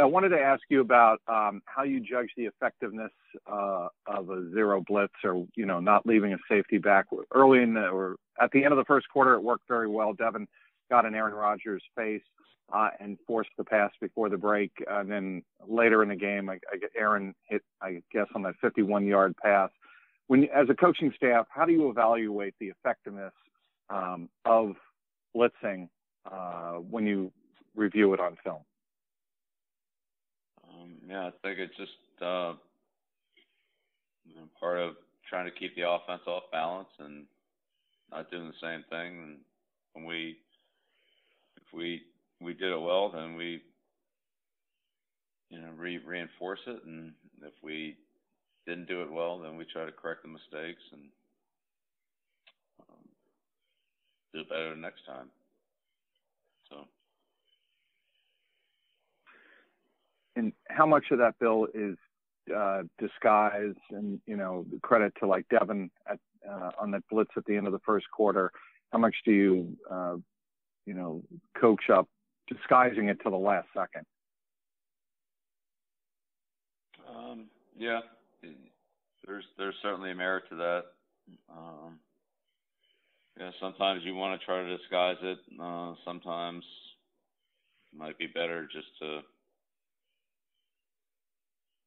I wanted to ask you about um, how you judge the effectiveness uh, of a zero blitz or, you know, not leaving a safety back. Early in the or at the end of the first quarter, it worked very well. Devin got in Aaron Rodgers' face uh, and forced the pass before the break. And then later in the game, Aaron hit, I guess, on that 51-yard pass. When, as a coaching staff, how do you evaluate the effectiveness um, of blitzing uh, when you review it on film? Yeah, I think it's just, know, part of trying to keep the offense off balance and not doing the same thing. And when we, if we we did it well, then we, you know, reinforce it. And if we didn't do it well, then we try to correct the mistakes and um, do it better next time. And how much of that, Bill, is uh, disguised and, you know, credit to like Devin uh, on that blitz at the end of the first quarter? How much do you uh, you know, coach up disguising it to the last second? Um, yeah. There's there's certainly a merit to that. Um, yeah, sometimes you wanna try to disguise it. Sometimes it might be better just to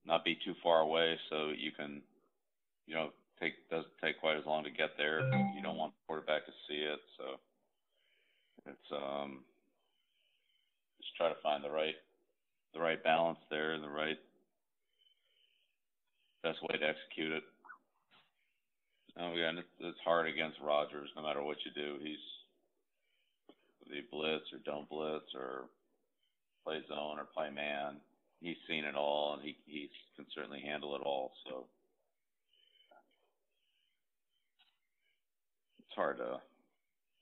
not be too far away so you can, you know, take doesn't take quite as long to get there. You don't want the quarterback to see it. So it's um just try to find the right the right balance there and the right best way to execute it. And again, it's hard against Rodgers no matter what you do. He's you blitz or don't blitz or play zone or play man, he's seen it all, and he he can certainly handle it all. So it's hard to.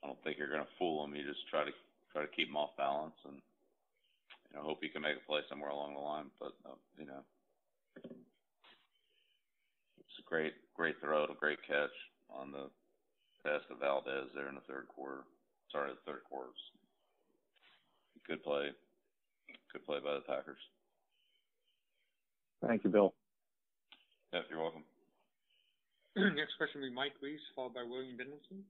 I don't think you're gonna fool him. You just try to try to keep him off balance and, you know, hope he can make a play somewhere along the line. But, uh, you know, it's a great great throw a great catch on the pass to Valdez there in the third quarter. Sorry, the third quarter. Good play. Good play by the Packers. Thank you, Bill. Yeah, you're welcome. Next question will be Mike Reiss, followed by William Dickerson.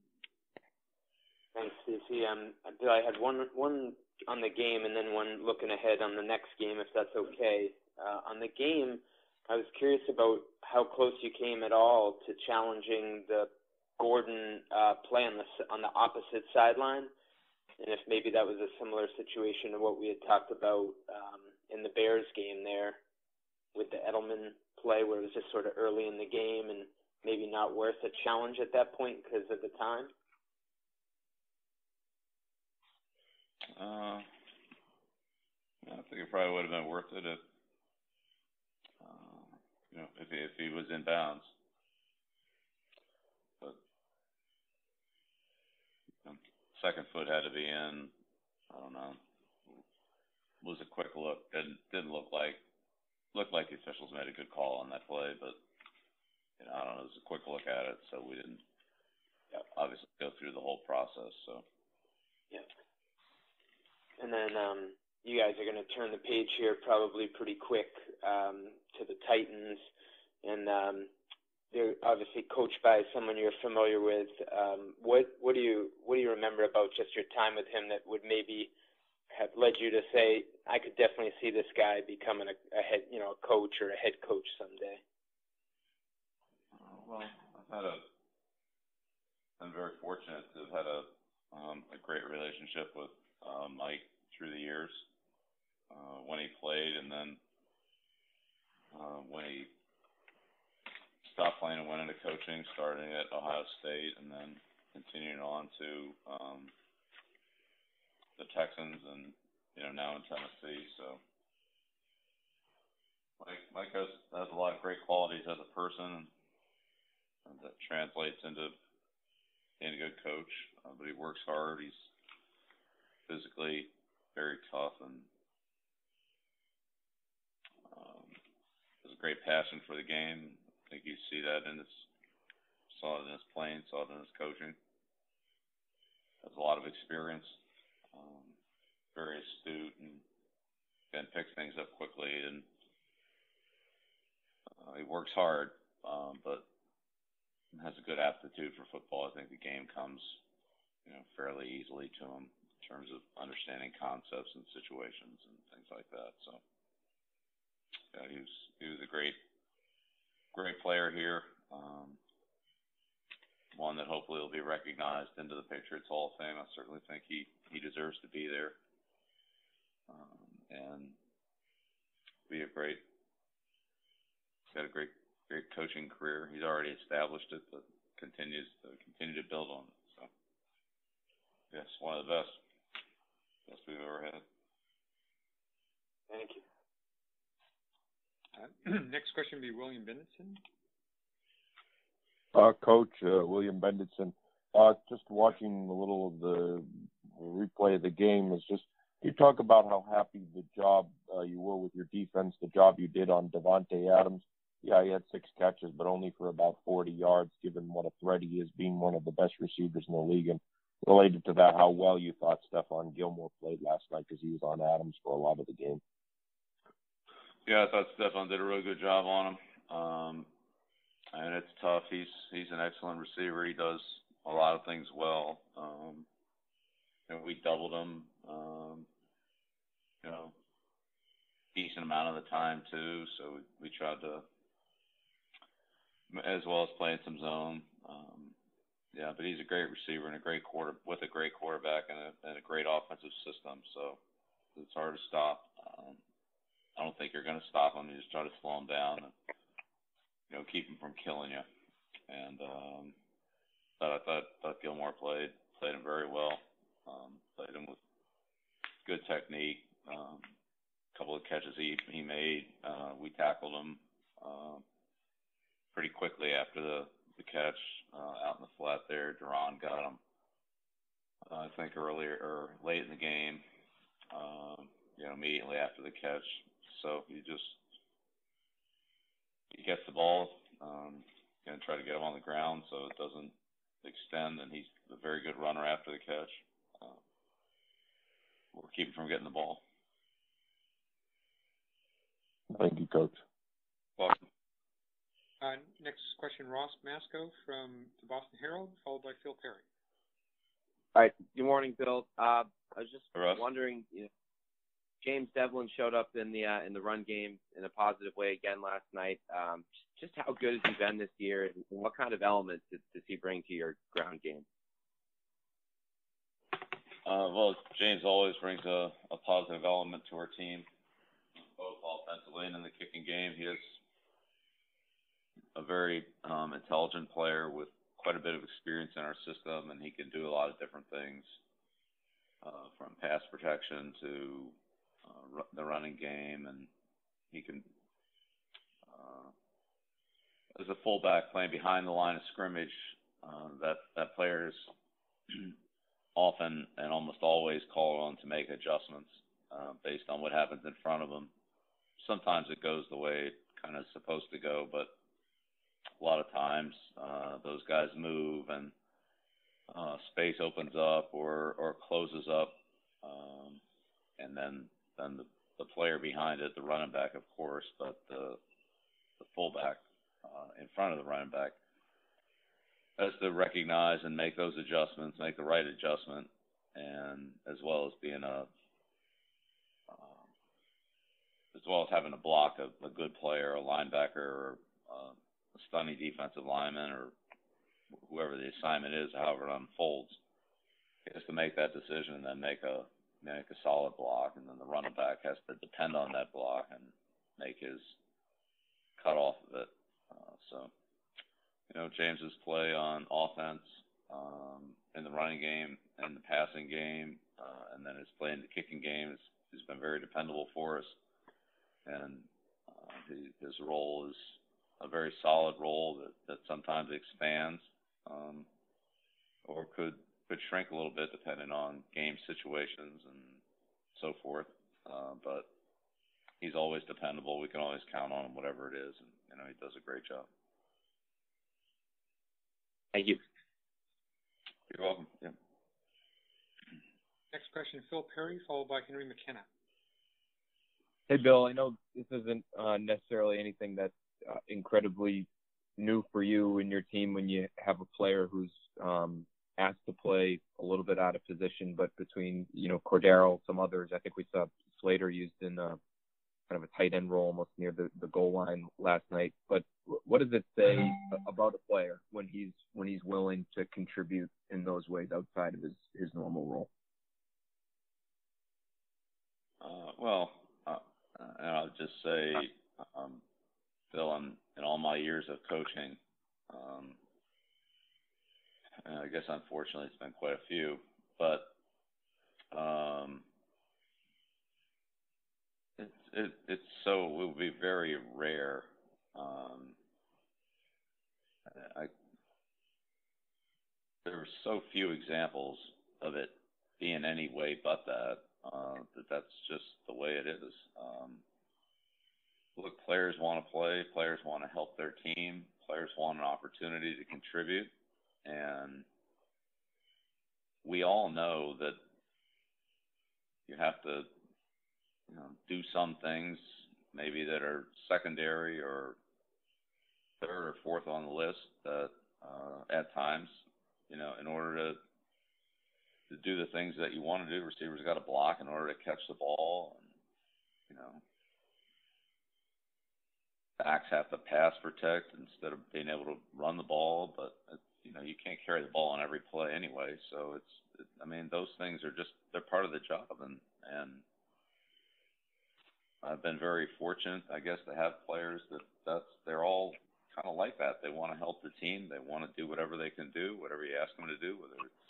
Thanks, Stacy. Um, Bill, I had one one on the game and then one looking ahead on the next game, if that's okay. Uh, on the game, I was curious about how close you came at all to challenging the Gordon uh, play on the opposite sideline, and if maybe that was a similar situation to what we had talked about um, in the Bears game there with the Edelman play, where it was just sort of early in the game and maybe not worth a challenge at that point because of the time. Uh, I think it probably would've been worth it if, uh, you know, if he was in bounds. But Second foot had to be in. I don't know. It was a quick look. Didn't Didn't look like the officials made a good call on that play, but, you know, I don't know. It was a quick look at it, so we didn't obviously go through the whole process, so. Yeah. And then um you guys are gonna turn the page here probably pretty quick to the Titans. And um, they're obviously coached by someone you're familiar with. What What do you What do you remember about just your time with him that would maybe have led you to say, "I could definitely see this guy becoming a head, you know, a coach or a head coach someday"? Uh, well, I've had a, I'm very fortunate to have had a um, great relationship with uh, Mike through the years uh, when he played and then when he stopped playing and went into coaching, starting at Ohio State and then continuing on to um, the Texans and, you know, now in Tennessee. So Mike has a lot of great qualities as a person and that translates into being a good coach. Uh, but he works hard. He's physically very tough and um, has a great passion for the game. I think you see that in his playing, saw it in his coaching. Has a lot of experience, very astute and and picks things up quickly and uh, he works hard, um, but has a good aptitude for football. I think the game comes, you know, fairly easily to him in terms of understanding concepts and situations and things like that. So, yeah, he was he was a great great player here. Um, one that hopefully will be recognized into the Patriots Hall of Fame. I certainly think he he deserves to be there um, and be a great. He's got a great great coaching career. He's already established it, but continues to continue to build on it. So, yes, one of the best best we've ever had. Thank you. Uh, next question will be William Benditson. Uh, Coach uh, William Benditson. Uh, just watching a little of the replay of the game is just you talk about how happy the job uh, you were with your defense, the job you did on Davante Adams. Yeah, he had six catches, but only for about 40 yards, given what a threat he is, being one of the best receivers in the league. And related to that, how well you thought Stephon Gilmore played last night because he was on Adams for a lot of the game. Yeah, I thought Stephon did a really good job on him. Um, and it's tough. He's he's an excellent receiver. He does a lot of things well. Um, you we doubled him. Um, you know, decent amount of the time too. So we, we tried to, as well as playing some zone. Um, yeah, but he's a great receiver and a great quarter with a great quarterback and a, and a great offensive system. So it's hard to stop. Um, I don't think you're going to stop him. You just try to slow him down and you know keep him from killing you. And um, but I thought thought Gilmore played played him very well. Um, played him with good technique. Um, a couple of catches he he made. Uh, we tackled him uh, pretty quickly after the the catch uh, out in the flat there. Duron got him. Uh, I think earlier or late in the game. Um, you know, immediately after the catch. So he just he gets the ball. Um, gonna try to get him on the ground so it doesn't extend, and he's a very good runner after the catch. Uh, we'll keep him from getting the ball. Thank you, Coach. Welcome. Uh, next question, Ross Masco from the Boston Herald, followed by Phil Perry. All right. Good morning, Bill. Uh, I was just Hey, Russ. wondering, you know, James Develin showed up in the uh, in the run game in a positive way again last night. Um, just how good has he been this year, and what kind of elements does, does he bring to your ground game? Uh, well, James always brings a, a positive element to our team, both offensively and in the kicking game. He is a very um, intelligent player with quite a bit of experience in our system, and he can do a lot of different things, uh, from pass protection to uh, the running game, and he can, uh, as a fullback playing behind the line of scrimmage, uh, that that player is often and almost always called on to make adjustments uh, based on what happens in front of them. Sometimes it goes the way it kind of supposed to go, but a lot of times uh, those guys move and uh, space opens up or or closes up, um, and then then the, the player behind it, the running back, of course, but the the fullback uh, in front of the running back has to recognize and make those adjustments, make the right adjustment, and as well as being a um, as well as having to block a, a good player, a linebacker, or uh, a stunning defensive lineman, or whoever the assignment is, however it unfolds. Has to make that decision and then make a make a solid block, and then the running back has to depend on that block and make his cut off of it. Uh, so you know, James's play on offense, um, in the running game and the passing game, uh, and then his play in the kicking game has, has been very dependable for us. And uh, his, his role is a very solid role that, that sometimes expands, um, or could could shrink a little bit depending on game situations and so forth. Uh, but he's always dependable. We can always count on him, whatever it is, and you know he does a great job. Thank you. You're welcome. Yeah. Next question, Phil Perry, followed by Henry McKenna. Hey, Bill. I know this isn't uh, necessarily anything that's uh, incredibly new for you and your team when you have a player who's um, asked to play a little bit out of position, but between you know Cordarrelle, some others, I think we saw Slater used in a, kind of a tight end role almost near the, the goal line last night. But what does it say about a player when he's when he's willing to contribute in those ways outside of his his normal role? Uh, well, uh, and I'll just say, um, Phil, in, in all my years of coaching, um, I guess unfortunately it's been quite a few, but um, it's it, it's so it will be very rare. Um, I there are so few examples of it being any way but that uh, that that's just the way it is. Um, look, players want to play, players want to help their team, players want an opportunity to contribute, and we all know that you have to you know, do some things maybe that are secondary or third or fourth on the list that uh, at times, you know, in order to to do the things that you want to do, receivers got to block in order to catch the ball, and you know, backs have to pass protect instead of being able to run the ball. But you know, you can't carry the ball on every play anyway. So it's, I mean, those things are just they're part of the job, and and I've been very fortunate, I guess, to have players that that's they're all kind of like that. They want to help the team. They want to do whatever they can do, whatever you ask them to do, whether it's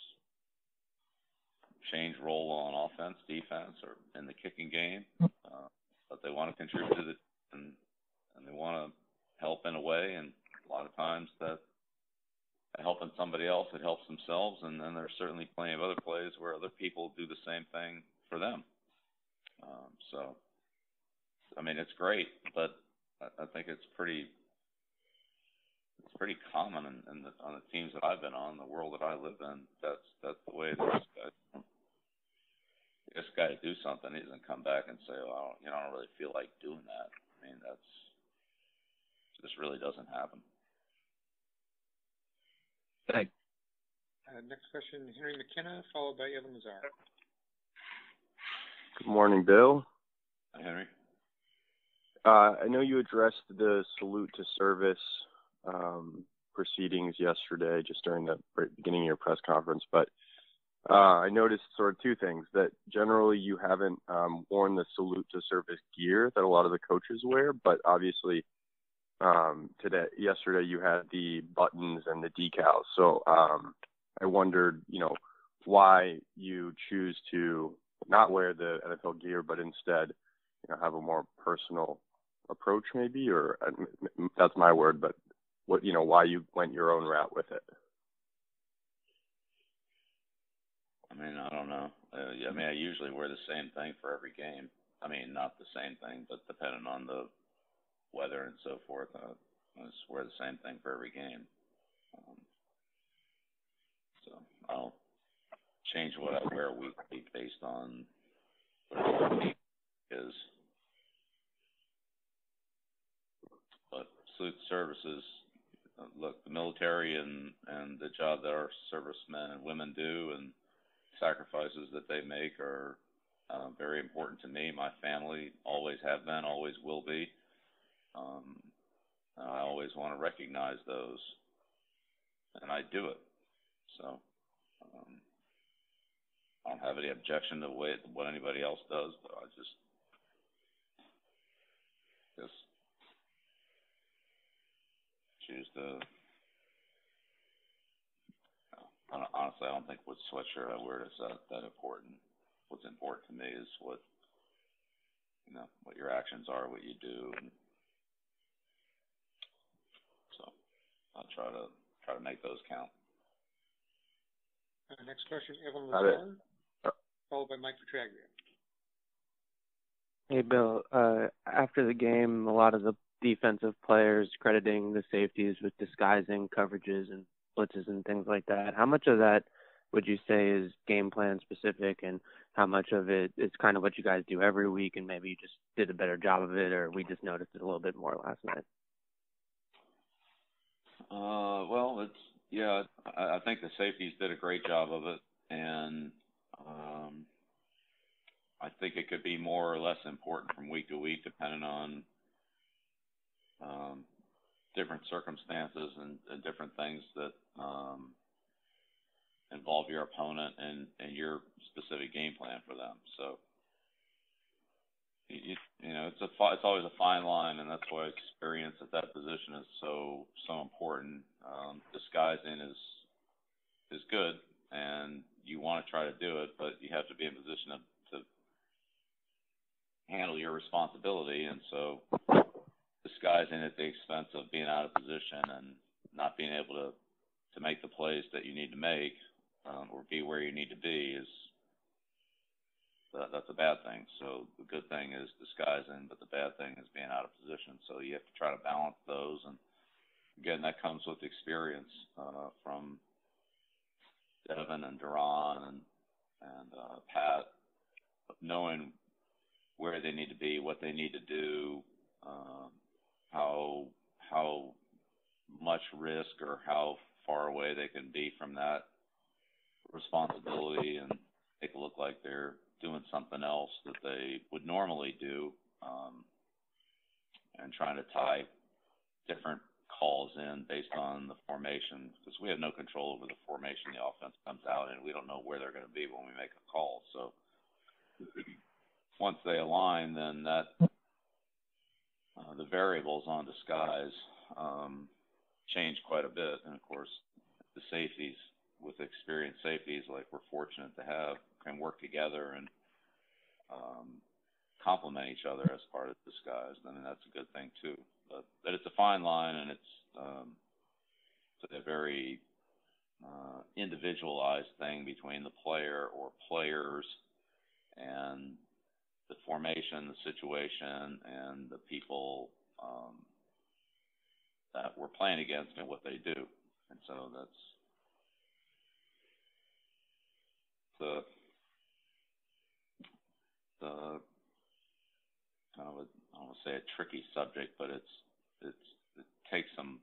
change role on offense, defense, or in the kicking game. Uh, but they want to contribute to the and and they want to help in a way. And a lot of times that helping somebody else, it helps themselves. And then there's certainly plenty of other plays where other people do the same thing for them. Um, so, I mean, it's great, but I, I think it's pretty it's pretty common in, in the, on the teams that I've been on, the world that I live in. That's that's the way it is. Guys. This guy do something, he doesn't come back and say, "Well, I don't, you know, I don't really feel like doing that." I mean, that's just really doesn't happen. Thanks. Uh, next question, Henry McKenna, followed by Evan Lazar. Good morning, Bill. Hi, Henry. Uh, I know you addressed the salute to service um, proceedings yesterday, just during the beginning of your press conference, but uh, I noticed sort of two things that generally you haven't um, worn the salute to service gear that a lot of the coaches wear, but obviously um, today, yesterday you had the buttons and the decals. So um, I wondered, you know, why you choose to not wear the NFL gear, but instead, you know, have a more personal approach, maybe, or that's my word, but what, you know, why you went your own route with it. I mean, I don't know. Uh, I mean, I usually wear the same thing for every game. I mean, not the same thing, but depending on the weather and so forth. Uh, I just wear the same thing for every game. Um, so I'll change what I wear weekly based on whatever the is. But salute services, look, the military and and the job that our servicemen and women do and sacrifices that they make are uh, very important to me. My family always have been, always will be. Um, I always want to recognize those, and I do it. So um, I don't have any objection to way, what anybody else does, but I just just choose to. honestly, I don't think what sweatshirt I wear is that that important. What's important to me is what you know, what your actions are, what you do, and I'll try to try to make those count. Uh, next question, Evan Lazar, followed by Mike Petraglia. Hey, Bill. Uh, after the game, a lot of the defensive players crediting the safeties with disguising coverages and blitzes and things like that. How much of that would you say is game plan specific, and how much of it is kind of what you guys do every week, and maybe you just did a better job of it, or we just noticed it a little bit more last night. Uh, well, it's yeah. I, I think the safeties did a great job of it, and um, I think it could be more or less important from week to week, depending on um, different circumstances and, and different things that um, involve your opponent and, and your specific game plan for them. So, you, you know, it's a it's always a fine line, and that's why experience at that position is so so important. Um, disguising is is good, and you want to try to do it, but you have to be in position to, to handle your responsibility, and so disguising at the expense of being out of position and not being able to to make the plays that you need to make um, or be where you need to be is that, that's a bad thing. So the good thing is disguising, but the bad thing is being out of position. So you have to try to balance those, and again, that comes with experience uh, from Devin and Duron and and uh, Pat, knowing where they need to be, what they need to do, um, how how much risk or how far away they can be from that responsibility and make it look like they're doing something else that they would normally do, um, and trying to tie different calls in based on the formation because we have no control over the formation the offense comes out and we don't know where they're going to be when we make a call. So once they align, then that uh, the variables on disguise um, change quite a bit. And of course, the safeties with experienced safeties like we're fortunate to have can work together and um, complement each other as part of disguise. I mean, that's a good thing too. But, it's a fine line and it's, um, it's a very uh, individualized thing between the player or players and the formation, the situation, and the people um, that we're playing against and what they do. And so that's the the kind of a, I don't want to say a tricky subject, but it's it takes some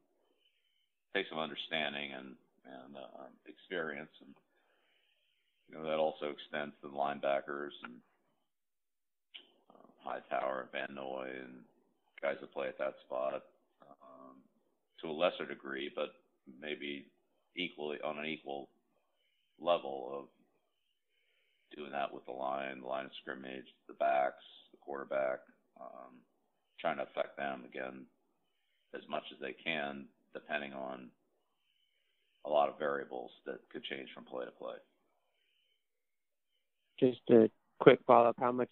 takes some understanding and and uh, experience, and you know that also extends to the linebackers and uh, Hightower, Van Noy, and guys that play at that spot um, to a lesser degree, but maybe equally on an equal level of doing that with the line, the line of scrimmage, the backs, the quarterback, um, trying to affect them again as much as they can, depending on a lot of variables that could change from play to play. Just a quick follow up: How much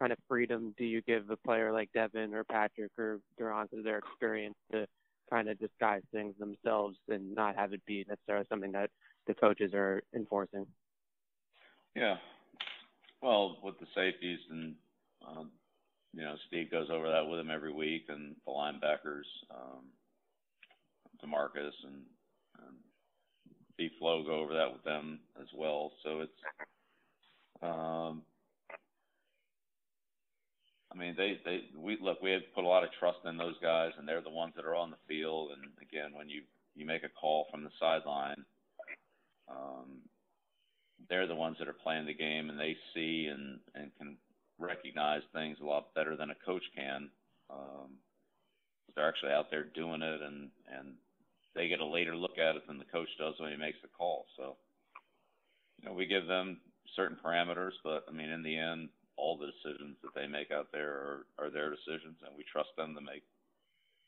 kind of freedom do you give a player like Devin or Patrick or Duron to their experience to kind of disguise things themselves and not have it be necessarily something that the coaches are enforcing? Yeah. Well, with the safeties and, um, you know, Steve goes over that with him every week, and the linebackers, um, Demarcus and, and B Flow go over that with them as well. So it's, um, I mean, they, they, we look, we have put a lot of trust in those guys, and they're the ones that are on the field. And again, when you you make a call from the sideline, um, they're the ones that are playing the game and they see and, and can recognize things a lot better than a coach can. Um, they're actually out there doing it and, and they get a later look at it than the coach does when he makes the call. So, you know, we give them certain parameters, but I mean, in the end, all the decisions that they make out there are, are their decisions and we trust them to make,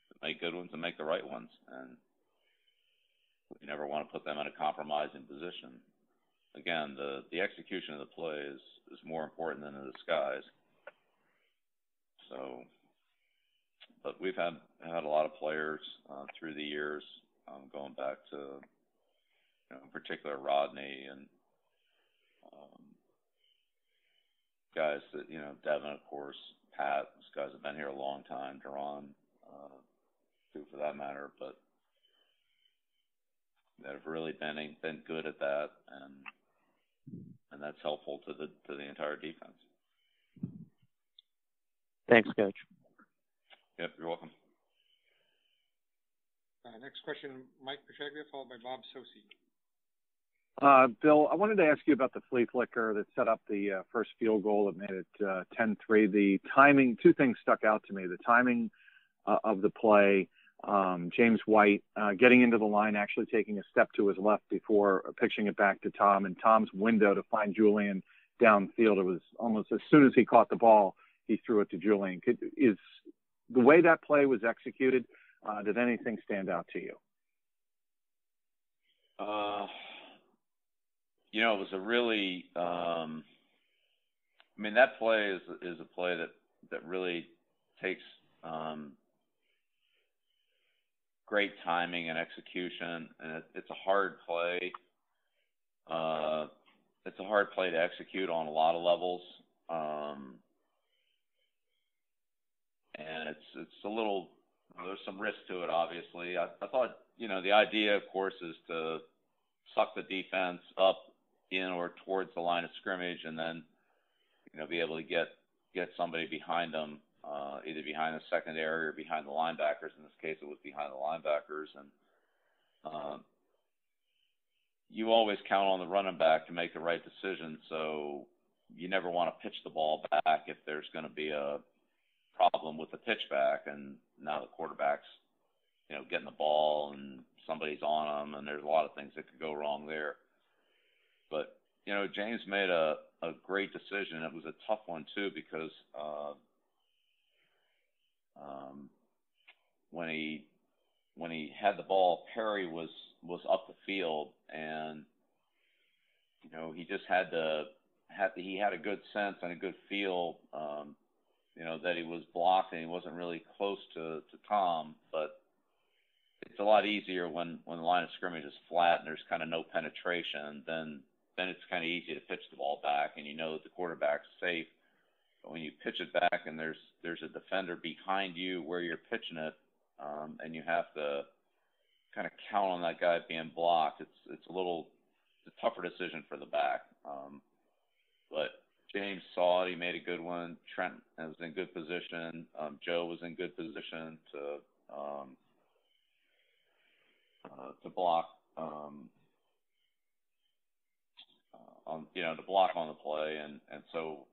to make good ones and make the right ones. And we never want to put them in a compromising position again, the the execution of the play is is more important than the disguise. So, but we've had had a lot of players uh, through the years, um, going back to, you know, in particular Rodney and um, guys that you know Devin, of course, Pat. These guys have been here a long time. Duron, uh, too, for that matter, but that have really been been good at that and and that's helpful to the to the entire defense. Thanks, Coach. Yep, you're welcome. Uh, next question, Mike Petraglia, followed by Bob Socci. Uh, Bill, I wanted to ask you about the flea flicker that set up the uh, first field goal that made it uh, 10-3. The timing, two things stuck out to me. The timing uh, of the play, um, James White uh, getting into the line, actually taking a step to his left before pitching it back to Tom, and Tom's window to find Julian downfield. It was almost as soon as he caught the ball, he threw it to Julian. Could, is the way that play was executed, uh, did anything stand out to you? Uh, you know, it was a really, um, I mean, that play is is a play that that really takes um, great timing and execution, and it, it's a hard play. Uh, it's a hard play to execute on a lot of levels, um, and it's it's a little. There's some risk to it, obviously. I, I thought, you know, the idea, of course, is to suck the defense up in or towards the line of scrimmage, and then you know be able to get get somebody behind them, uh, either behind the secondary or behind the linebackers. In this case, it was behind the linebackers, and um, you always count on the running back to make the right decision. So you never want to pitch the ball back if there's going to be a problem with the pitch back, and now the quarterback's you know getting the ball and somebody's on them, and there's a lot of things that could go wrong there. But you know, James made a a great decision. It was a tough one too because uh, um, when he when he had the ball, Perry was was up the field, and you know he just had to had to, he had a good sense and a good feel, um, you know that he was blocked and he wasn't really close to to Tom, but it's a lot easier when when the line of scrimmage is flat and there's kind of no penetration than then it's kind of easy to pitch the ball back and you know that the quarterback's safe. When you pitch it back and there's there's a defender behind you where you're pitching it, um, and you have to kind of count on that guy being blocked, it's it's a little it's a tougher decision for the back. Um, but James saw it. He made a good one. Trent was in good position. Um, Joe was in good position to um, uh, to block um, on you know to block on the play, and and so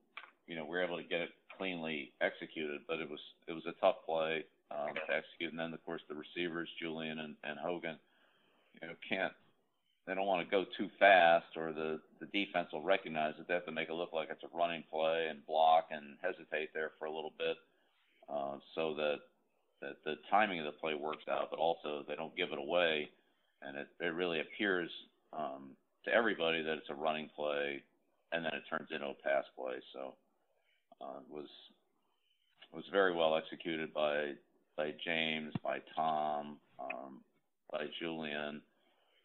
you know we are able to get it cleanly executed. But it was it was a tough play um, to execute, and then of course the receivers Julian and, and Hogan, you know can't they don't want to go too fast, or the the defense will recognize that they have to make it look like it's a running play and block and hesitate there for a little bit, uh, so that that the timing of the play works out, but also they don't give it away, and it it really appears um, to everybody that it's a running play, and then it turns into a pass play. So was was very well executed by by James, by Tom, um, by Julian,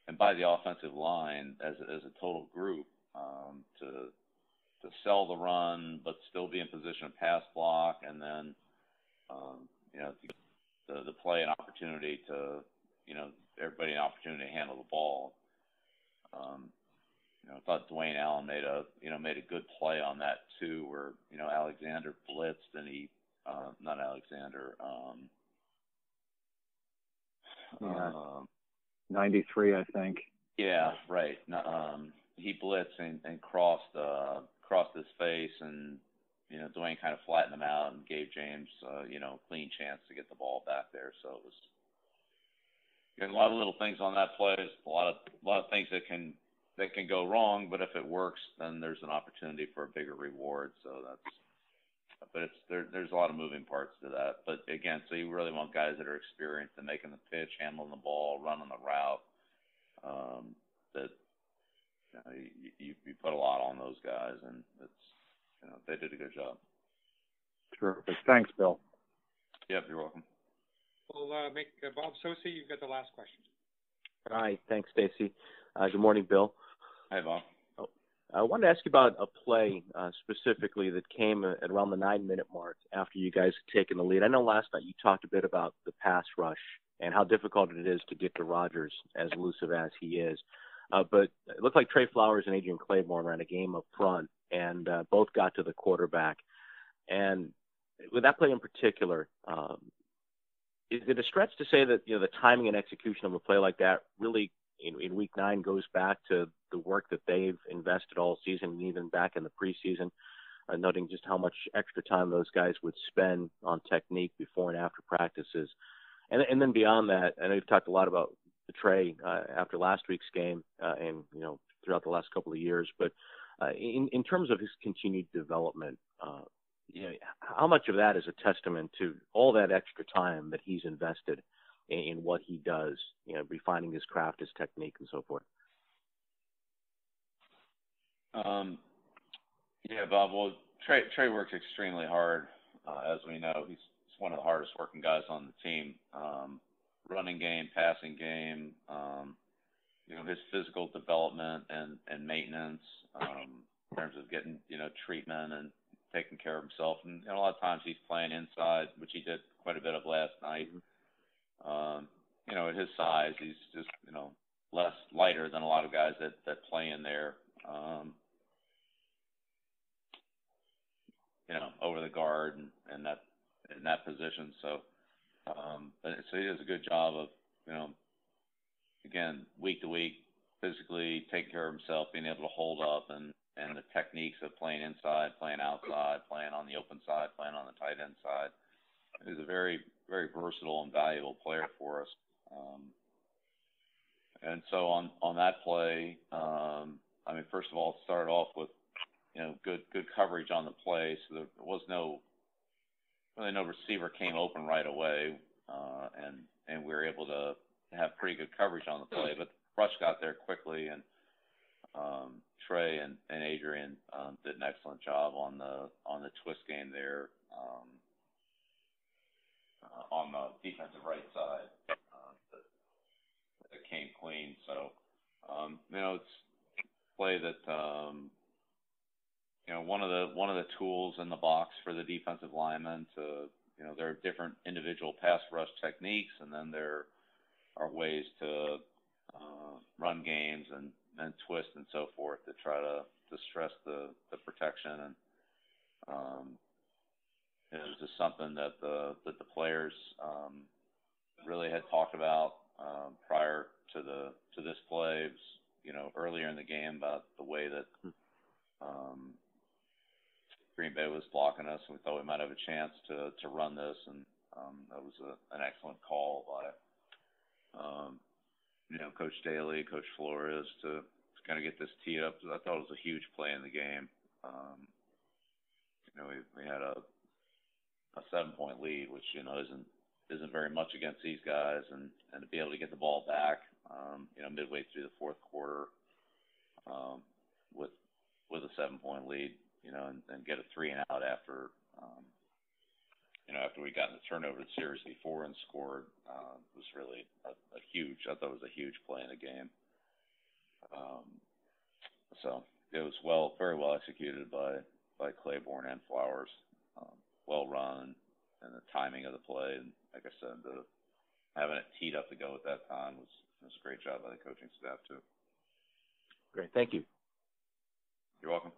and by the offensive line as as a total group um, to to sell the run, but still be in position of pass block, and then um, you know to the the play an opportunity to you know everybody an opportunity to handle the ball. Um, you know, I thought Dwayne Allen made a you know made a good play on that too, where you know Alexander blitzed and he uh, not Alexander. Um, yeah. Um, 93, I think. Yeah, right. Um, he blitzed and, and crossed uh, crossed his face, and you know Dwayne kind of flattened him out and gave James uh, you know clean chance to get the ball back there. So it was a lot of little things on that play. A lot of a lot of things that can that can go wrong, but if it works, then there's an opportunity for a bigger reward. So that's but it's there, there's a lot of moving parts to that. But again, so you really want guys that are experienced in making the pitch, handling the ball, running the route. Um, that you, know, you, you you put a lot on those guys, and it's you know they did a good job. Terrific. Thanks, Bill. Yep, you're welcome. We'll uh, make uh, Bob Socci. You've got the last question. All right. Thanks, Stacy. Uh, good morning, Bill. Hi, Bob. Oh, I wanted to ask you about a play uh, specifically that came at around the nine minute mark after you guys had taken the lead. I know last night you talked a bit about the pass rush and how difficult it is to get to Rodgers, as elusive as he is. Uh, but it looked like Trey Flowers and Adrian Clayborn ran a game up front, and uh, both got to the quarterback. And with that play in particular, um, is it a stretch to say that you know the timing and execution of a play like that really in, in week nine goes back to the work that they've invested all season and even back in the preseason, uh, noting just how much extra time those guys would spend on technique before and after practices. And, and then beyond that, I know you've talked a lot about the Trey uh, after last week's game uh, and you know throughout the last couple of years, but uh, in, in terms of his continued development, uh, you know, how much of that is a testament to all that extra time that he's invested in, in what he does, you know, refining his craft, his technique, and so forth? Um, yeah, Bob. Well, Trey Trey works extremely hard, uh, as we know. He's, he's one of the hardest working guys on the team. Um, running game, passing game, um, you know, his physical development and and maintenance um, in terms of getting you know treatment and taking care of himself. And you know, a lot of times he's playing inside, which he did quite a bit of last night. Um, you know, at his size, he's just you know less lighter than a lot of guys that that play in there. Um, you know, over the guard and, and that in that position. So, um, so he does a good job of you know, again week to week, physically taking care of himself, being able to hold up and and the techniques of playing inside, playing outside, playing on the open side, playing on the tight end side. He's a very, very versatile and valuable player for us. Um, and so on on that play, um, I mean, first of all, it started off with you know good good coverage on the play, so there was no really no receiver came open right away, uh, and and we were able to have pretty good coverage on the play, but rush got there quickly and um, Trey and, and Adrian um, did an excellent job on the on the twist game there um, on the defensive right side. Uh, that, came clean. So um, you know it's play that um, you know one of the one of the tools in the box for the defensive linemen to you know there are different individual pass rush techniques and then there are ways to uh, run games and and twist and so forth to try to to stress the the protection and um it was just something that the that the players um really had talked about um prior to the to this play it was, you know earlier in the game about the way that um Green Bay was blocking us and we thought we might have a chance to to run this and um that was a, an excellent call by um you know, Coach Daly, Coach Flores to, to kind of get this teed up. I thought it was a huge play in the game. Um, you know, we, we had a a seven point lead, which you know isn't isn't very much against these guys, and and to be able to get the ball back, um, you know, midway through the fourth quarter, um, with with a seven point lead, you know, and, and get a three and out after um, you know, after we got in the turnover the series before and scored, uh, was really a, a huge. I thought it was a huge play in the game. Um, so it was well, very well executed by by Clayborn and Flowers. Um, well run and the timing of the play, and like I said, the having it teed up to go at that time was was a great job by the coaching staff too. Great, thank you. You're welcome.